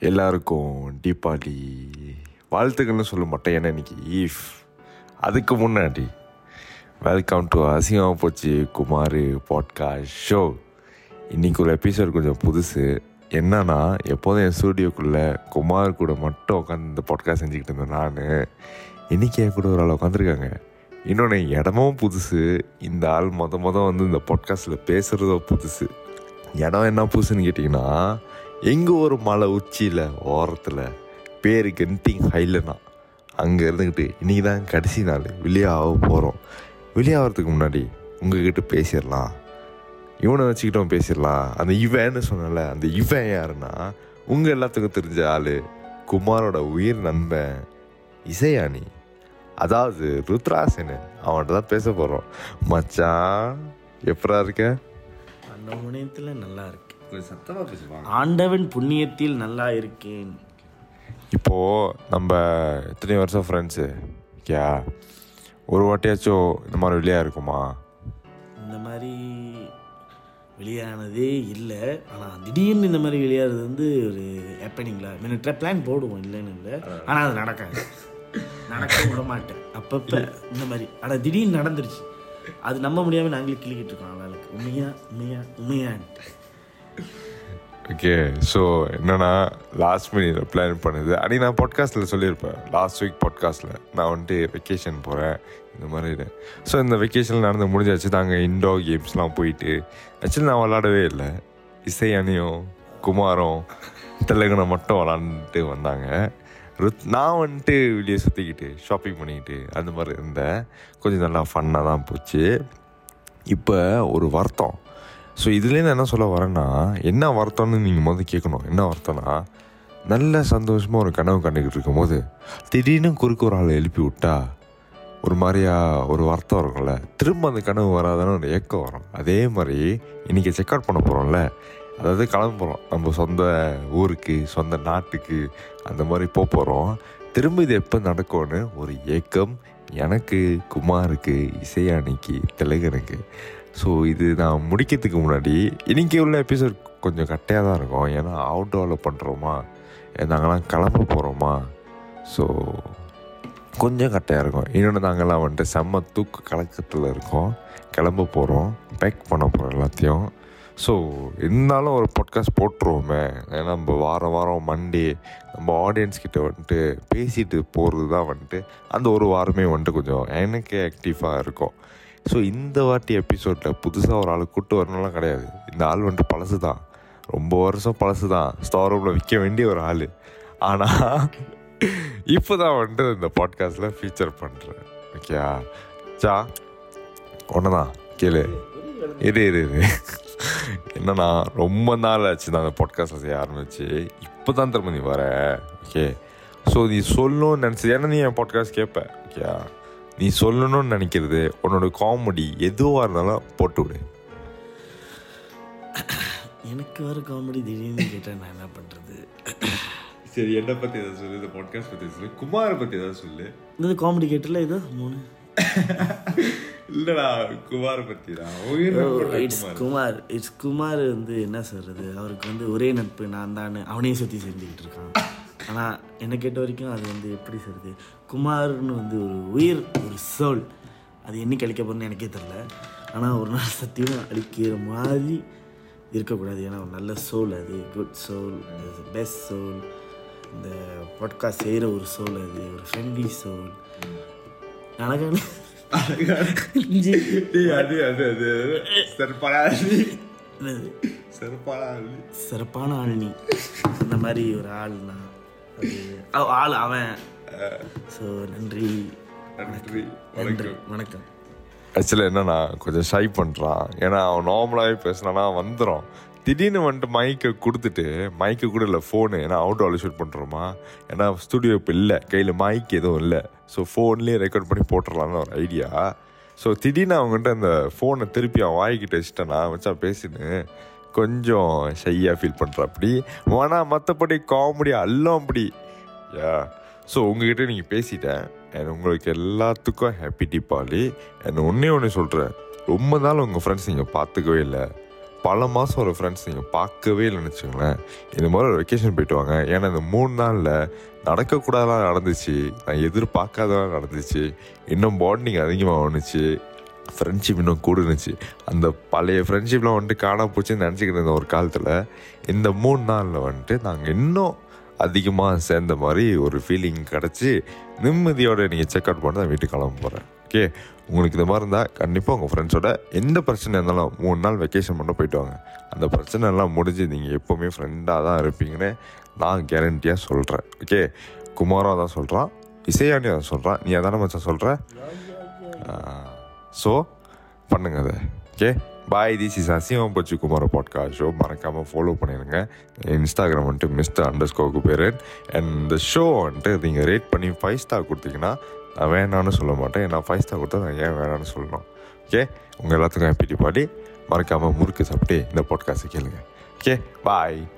எல்லாருக்கும் தீபாவளி வாழ்த்துக்கள்னு சொல்ல மாட்டேன். ஏன்னா இன்னைக்கு ஈஃப் அதுக்கு முன்னாடி வெல்கம் டு அசிங்கமாக போச்சு குமார் பாட்காஸ்ட் ஷோ இன்றைக்கி ஒரு எபிசோட் கொஞ்சம் புதுசு. என்னன்னா எப்போதும் என் ஸ்டூடியோக்குள்ளே குமார் கூட மட்டும் உட்காந்து இந்த பாட்காஸ்ட் செஞ்சுக்கிட்டு இருந்தேன் நான். இன்னைக்கு என் கூட ஒரு ஆள் உட்காந்துருக்காங்க இன்னொன்று இடமும் புதுசு. இந்த ஆள் மொத மொதல் வந்து இந்த பாட்காஸ்ட்டில் பேசுகிறதோ புதுசு. இடம் என்ன புதுசுன்னு கேட்டிங்கன்னா எங்கே ஒரு மலை உச்சியில் ஓரத்தில் பேர் கென்டிங் ஹைலனா அங்கே இருந்துக்கிட்டு இன்றைக்கி தான் கடைசி நாள். வெளியாக போகிறோம் வெளியாகிறதுக்கு முன்னாடி உங்ககிட்ட பேசிடலாம். இவனை வச்சுக்கிட்டோம் பேசிடலாம். அந்த இவன்னு சொன்னல அந்த இவன் யாருன்னா உங்கள் எல்லாத்துக்கும் தெரிஞ்ச ஆள் குமாரோட உயிர் நண்பன் இசையானி அதாவது ருத்ராசனன். அவன்கிட்ட தான் பேச போகிறோம் மச்சான் எப்படா இருக்க? அந்த முனையத்தில் நல்லா இருக்கு. கொஞ்சம் சத்தமாக பேசுவாங்க. ஆண்டவன் புண்ணியத்தில் நல்லா இருக்கேன். இப்போது நம்ம எத்தனை வருஷம் ஃப்ரெண்ட்ஸு ஓகே ஒரு வாட்டியாச்சும் இந்த மாதிரி வெளியாக இருக்குமா? இந்த மாதிரி வெளியானதே இல்லை. ஆனால் திடீர்னு இந்த மாதிரி வெளியாகிறது வந்து ஒரு ஹேப்பனிங்களா மினிட்ல பிளான் போடுவோம் இல்லைன்னு இல்லை. ஆனால் அது நடக்காது. நடக்க விட மாட்டேன் அப்பப்போ இந்த மாதிரி. ஆனால் திடீர்னு நடந்துருச்சு. அது நம்ப முடியாமல் நாங்களே கிளிக்கிட்டு இருக்கோம் ஆளாளுக்கு உண்மையா உண்மையா உண்மையான்ட்டு. ஓகே ஸோ என்னன்னா லாஸ்ட் மினிட்ல பிளான் பண்ணுது. அன்றைக்கி நான் பாட்காஸ்ட்டில் சொல்லியிருப்பேன். லாஸ்ட் வீக் பாட்காஸ்ட்டில் நான் வந்துட்டு வெக்கேஷன் போகிறேன் இந்த மாதிரி ஸோ இந்த வெக்கேஷனில் நடந்து முடிஞ்சாச்சு. நாங்கள் இன்டோர் கேம்ஸ்லாம் போயிட்டு ஆக்சுவலி நான் விளாடவே இல்லை. இசை அணியும் குமாரும் தெலுங்கனை மட்டும் விளாண்டுட்டு வந்தாங்க. ருத் நான் வந்துட்டு வெளியே சுற்றிக்கிட்டு ஷாப்பிங் பண்ணிக்கிட்டு அந்த மாதிரி இருந்தேன். கொஞ்சம் நல்லா ஃபன்னாக தான் போச்சு. இப்போ ஒரு வருத்தம். ஸோ இதுலேருந்து என்ன சொல்ல வரேன்னா என்ன வருத்தம்னு நீங்கள் முதல் கேட்கணும். என்ன வருத்தம்னா நல்ல சந்தோஷமாக ஒரு கனவு கண்டுக்கிட்டு இருக்கும்போது திடீர்னு குறுக்கு ஒரு ஆளை எழுப்பி விட்டா ஒரு மாதிரியா ஒரு வருத்தம் இருக்கும்ல திரும்ப அந்த கனவு வராதான்னு ஒரு ஏக்கம் வரும். அதே மாதிரி இன்றைக்கி செக் அவுட் பண்ண போகிறோம்ல அதாவது கிளம்ப போகிறோம் நம்ம சொந்த ஊருக்கு சொந்த நாட்டுக்கு அந்த மாதிரி போக போகிறோம் திரும்ப இது எப்போ நடக்கும்னு ஒரு ஏக்கம் எனக்கு குமாருக்கு இசையானிக்கு தெலுங்கனுக்கு ஸோ இது நான் முடிக்கிறதுக்கு முன்னாடி இன்றைக்கி உள்ள எபிசோட் கொஞ்சம் கட்டையாக தான் இருக்கும். ஏன்னா அவுட்டோரில் பண்ணுறோமா நாங்களாம் கிளம்ப போகிறோமா ஸோ கொஞ்சம் கட்டையாக இருக்கும். இன்னொன்று நாங்கள்லாம் வந்துட்டு செம்ம தூக்கு கலக்கத்தில் இருக்கோம். கிளம்ப போகிறோம் பேக் பண்ண போகிறோம் எல்லாத்தையும். ஸோ இருந்தாலும் ஒரு பாட்காஸ்ட் போட்டுருவோமே. ஏன்னா நம்ம வாரம் வாரம் மண்டே நம்ம ஆடியன்ஸ் கிட்ட வந்துட்டு பேசிட்டு போகிறது தான் வந்துட்டு அந்த ஒரு வாரமே வந்துட்டு கொஞ்சம் எனக்கு ஆக்டிவாக இருக்கும். ஸோ இந்த வாட்டி எபிசோடில் புதுசாக ஒரு ஆள் கூட்டு வரணும்லாம் கிடையாது. இந்த ஆள் வந்துட்டு பழசு தான் ரொம்ப வருஷம் பழசு தான் ஸ்டார் ரூமில் விற்க வேண்டிய ஒரு ஆள். ஆனால் இப்போ தான் வந்துட்டு இந்த பாட்காஸ்ட்டில் ஃபீச்சர் பண்ணுறேன் ஓகேயா சா ஒன்று தான் கேளு. இரு இரு இரு. என்னன்னா ரொம்ப நாள் ஆச்சு நான் அந்த பாட்காஸ்ட்டில் செய்ய ஆரம்பிச்சு. இப்போ தான் திரும்ப நீ வர. ஓகே ஸோ நீ சொல்லணும்னு நினச்சி ஏன்னா நீ என் பாட்காஸ்ட் கேட்ப ஓகேயா நீ சொல்லணும்னு நினைக்கிறது உன்னோட காமெடி எதுவாக இருந்தாலும் போட்டு விடு. எனக்கு வர காமெடி திடீர்னு கேட்டால் நான் என்ன பண்ணுறது சரி என்னை பற்றி எதாவது சொல்லு இந்த பாட்காஸ்ட் பற்றி சொல்லு குமாரை பற்றி ஏதாவது சொல்லு. இந்த காமெடி கேட்டல இது? மூணு. இல்லடா குமாரை தான் இட்ஸ் குமார். இட்ஸ் குமார் வந்து என்ன சொல்கிறது அவருக்கு வந்து ஒரே நட்பு நான் தான். அவனையும் சுற்றி செஞ்சுக்கிட்டு இருக்கான். ஆனால் என்னை கேட்ட வரைக்கும் அது வந்து எப்படி சொல்கிறது குமார்னு வந்து ஒரு உயிர் ஒரு சோல் அது என்னைக்கு அழிக்க போகிறேன்னு எனக்கே தெரில ஆனால் ஒரு நாள் சத்தியம் அழிக்கிற மாதிரி இருக்கக்கூடாது. ஏன்னா ஒரு நல்ல சோல் அது. குட் சோல் பெஸ்ட் சோல் இந்த பாட்காஸ்ட் செய்கிற ஒரு சோல் அது. ஒரு ஃப்ரெண்ட்லி சோல் அழகான அது அது அது செருப்பாளி என்னது செருப்பாளி சிறப்பான ஆள் நீ அந்த மாதிரி ஒரு ஆள் நான் அது அவ- ஆள் அவன் ஸோ நன்றி நன்றி நன்றி வணக்கம். ஆக்சுவலாக என்னன்னா கொஞ்சம் ஷை பண்ணுறான் ஏன்னா அவன் நார்மலாகவே பேசினானா வந்துடும் திடீர்னு வந்துட்டு மைக்கை கொடுத்துட்டு மைக்கு கூட இல்லை ஃபோனு ஏன்னா அவுட்டோரில் ஷூட் பண்ணுறோமா ஏன்னா ஸ்டுடியோ இப்போ இல்லை கையில் மைக் எதுவும் இல்லை. ஸோ ஃபோன்லேயே ரெக்கார்ட் பண்ணி போட்டுடலான்னு ஒரு ஐடியா ஸோ திடீர்னு அவங்ககிட்ட அந்த ஃபோனை திருப்பி அவன் வாங்கிக்கிட்டு நான் வச்சா பேசினு கொஞ்சம் ஷையாக ஃபீல் பண்ணுறாப்படி ஆனால் மற்றபடி காமெடி அல்லம்படி அப்படி. யா ஸோ உங்ககிட்ட நீங்கள் பேசிட்டேன். அண்ட் உங்களுக்கு எல்லாத்துக்கும் ஹாப்பி தீபாவளி. அண்ட் ஒன்றே ஒன்று சொல்கிறேன் ரொம்ப நாள் உங்கள் ஃப்ரெண்ட்ஸ் நீங்கள் பார்த்துக்கவே இல்லை. பல மாதம் ஒரு ஃப்ரெண்ட்ஸ் நீங்கள் பார்க்கவே இல்லைன்னு வச்சுங்களேன் இந்த மாதிரி ஒரு வெக்கேஷன் போயிட்டு வாங்க. ஏன்னா இந்த மூணு நாளில் நடக்கக்கூடாதெல்லாம் நடந்துச்சு. நான் எதிர்பார்க்காதான் நடந்துச்சு. இன்னும் பாண்டிங் அதிகமாக வந்துச்சு. ஃப்ரெண்ட்ஷிப் இன்னும் கூடுனுச்சு. அந்த பழைய ஃப்ரெண்ட்ஷிப்லாம் வந்துட்டு காணாம போச்சுன்னு நினச்சிக்கிட்டு இருந்த ஒரு காலத்தில் இந்த மூணு நாளில் வந்துட்டு நாங்கள் இன்னும் அதிகமாக சேர்ந்த மாதிரி ஒரு ஃபீலிங் கிடச்சி நிம்மதியோடு நீங்கள் செக் அவுட் பண்ணி தான் வீட்டுக்கு கிளம்ப போகிறேன் ஓகே. உங்களுக்கு இந்த மாதிரி இருந்தால் கண்டிப்பாக உங்கள் ஃப்ரெண்ட்ஸோட எந்த பிரச்சனை இருந்தாலும் மூணு நாள் வெக்கேஷன் பண்ண போயிட்டு வாங்க. அந்த பிரச்சனை எல்லாம் முடிஞ்சு நீங்கள் எப்போவுமே ஃப்ரெண்டாக தான் இருப்பீங்கன்னு நான் கேரண்டியாக சொல்கிறேன் ஓகே குமாராக தான் சொல்கிறான் இசையாண்டி தான் சொல்கிறான் நீ அதான மச்சான் சொல்கிற ஸோ பண்ணுங்க அதை. ஓகே பாய் திஸ் இஸ் அசிவம் பச்சு குமார பாட்காஸ்ட் ஷோ மறக்காமல் ஃபாலோ பண்ணிடுங்க. இன்ஸ்டாகிராம் வந்துட்டு மிஸ்டர் அண்டர் ஸ்கோக்கு பேர். அண்ட் இந்த ஷோ வந்துட்டு நீங்கள் ரேட் பண்ணி ஃபைவ் ஸ்டார் கொடுத்தீங்கன்னா நான் வேணான்னு சொல்ல மாட்டேன். நான் ஃபைவ் ஸ்டார் கொடுத்தா நான் ஏன் வேணான்னு சொல்லணும்? ஓகே உங்கள் எல்லாத்துக்கும் ஹாப்பி பாடி மறக்காமல் முறுக்கு சாப்பிட்டு இந்த பாட்காஸ்ட்டை கேளுங்க. Okay bye